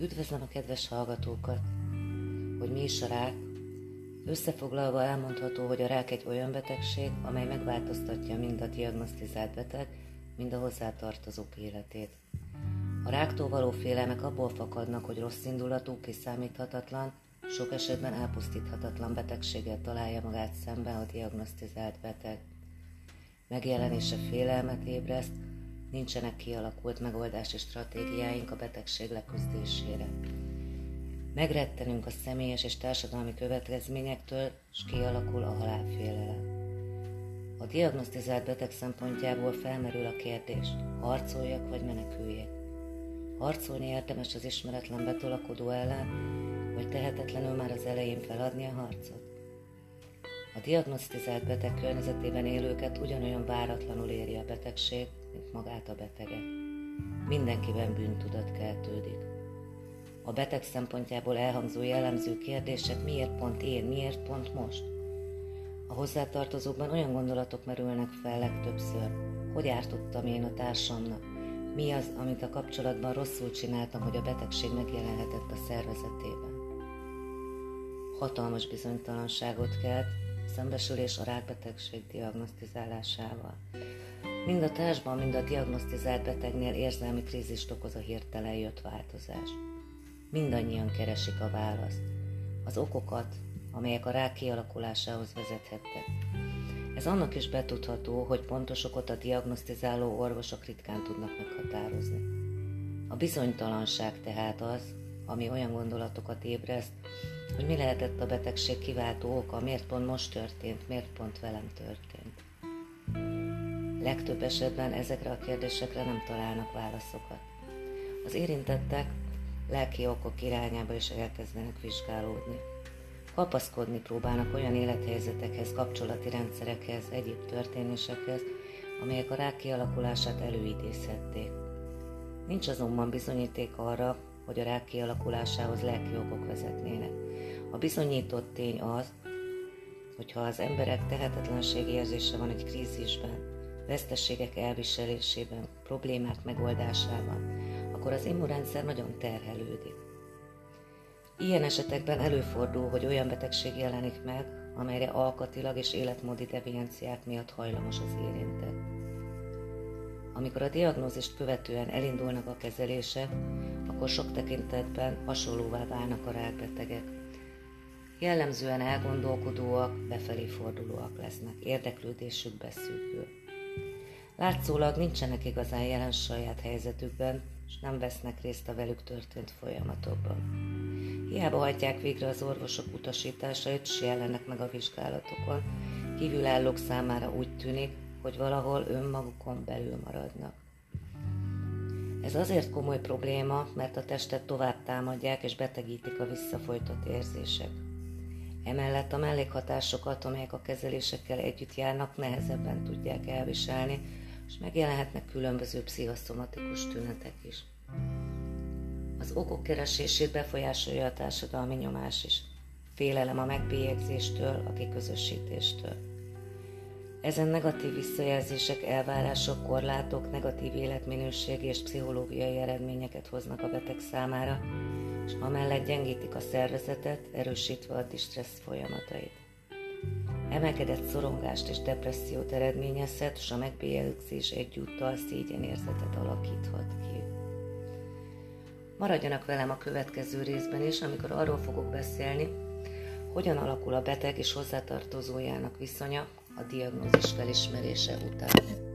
Üdvözlöm a kedves hallgatókat! Hogy mi is a rák? Összefoglalva elmondható, hogy a rák egy olyan betegség, amely megváltoztatja mind a diagnosztizált beteg, mind a hozzátartozók életét. A ráktól való félelmek abból fakadnak, hogy rossz indulatú, kiszámíthatatlan, sok esetben elpusztíthatatlan betegséggel találja magát szemben a diagnosztizált beteg. Megjelenése félelmet ébreszt, nincsenek kialakult megoldási stratégiáink a betegség leküzdésére. Megrettenünk a személyes és társadalmi következményektől, és kialakul a halálfélelem. A diagnosztizált beteg szempontjából felmerül a kérdés, harcoljak vagy meneküljek. Harcolni érdemes az ismeretlen betolakodó ellen, vagy tehetetlenül már az elején feladni a harcot. A diagnosztizált beteg környezetében élőket ugyanolyan váratlanul éri a betegség, mint magát a beteget. Mindenkiben bűntudat keltődik. A beteg szempontjából elhangzó jellemző kérdések miért pont én, miért pont most? A hozzátartozókban olyan gondolatok merülnek fel legtöbbször. Hogy ártottam én a társamnak? Mi az, amit a kapcsolatban rosszul csináltam, hogy a betegség megjelenhetett a szervezetében? Hatalmas bizonytalanságot kelt, szembesülés a rákbetegség diagnosztizálásával. Mind a társban, mind a diagnosztizált betegnél érzelmi krízist okoz a hirtelen jött változás. Mindannyian keresik a választ, az okokat, amelyek a rák kialakulásához vezethettek. Ez annak is betudható, hogy pontos okot a diagnosztizáló orvosok ritkán tudnak meghatározni. A bizonytalanság tehát az, ami olyan gondolatokat ébreszt, hogy mi lehetett a betegség kiváltó oka, miért pont most történt, miért pont velem történt. Legtöbb esetben ezekre a kérdésekre nem találnak válaszokat. Az érintettek lelki okok irányába is elkezdenek vizsgálódni. Kapaszkodni próbálnak olyan élethelyzetekhez, kapcsolati rendszerekhez, egyéb történésekhez, amelyek a rák kialakulását előidézhették. Nincs azonban bizonyíték arra, hogy a rák kialakulásához lelki okok vezetnének. A bizonyított tény az, hogyha az emberek tehetetlenség érzése van egy krízisben, veszteségek elviselésében, problémák megoldásában, akkor az immunrendszer nagyon terhelődik. Ilyen esetekben előfordul, hogy olyan betegség jelenik meg, amelyre alkatilag és életmódi devianciák miatt hajlamos az érintett. Amikor a diagnózist követően elindulnak a kezelése, akkor sok tekintetben hasonlóvá válnak a rákbetegek. Jellemzően elgondolkodóak, befelé fordulóak lesznek, érdeklődésük beszűkül. Látszólag nincsenek igazán jelen saját helyzetükben, és nem vesznek részt a velük történt folyamatokban. Hiába hagyják végre az orvosok utasításait, és jelennek meg a vizsgálatokon, kívülállók számára úgy tűnik, hogy valahol önmagukon belül maradnak. Ez azért komoly probléma, mert a testet tovább támadják és betegítik a visszafolytott érzések. Emellett a mellékhatásokat, amelyek a kezelésekkel együtt járnak, nehezebben tudják elviselni, és megjelenhetnek különböző pszichoszomatikus tünetek is. Az okok keresését befolyásolja a társadalmi nyomás is. Félelem a megbélyegzéstől, a kiközösítéstől. Ezen negatív visszajelzések, elvárások, korlátok negatív életminőségi és pszichológiai eredményeket hoznak a beteg számára, és amellett gyengítik a szervezetet, erősítve a distressz folyamatait. Emelkedett szorongást és depressziót eredményezhet, és a megbélyegzés egyúttal szégyenérzetet alakíthat ki. Maradjanak velem a következő részben is, amikor arról fogok beszélni, hogyan alakul a beteg és hozzátartozójának viszonya a diagnózis felismerése után.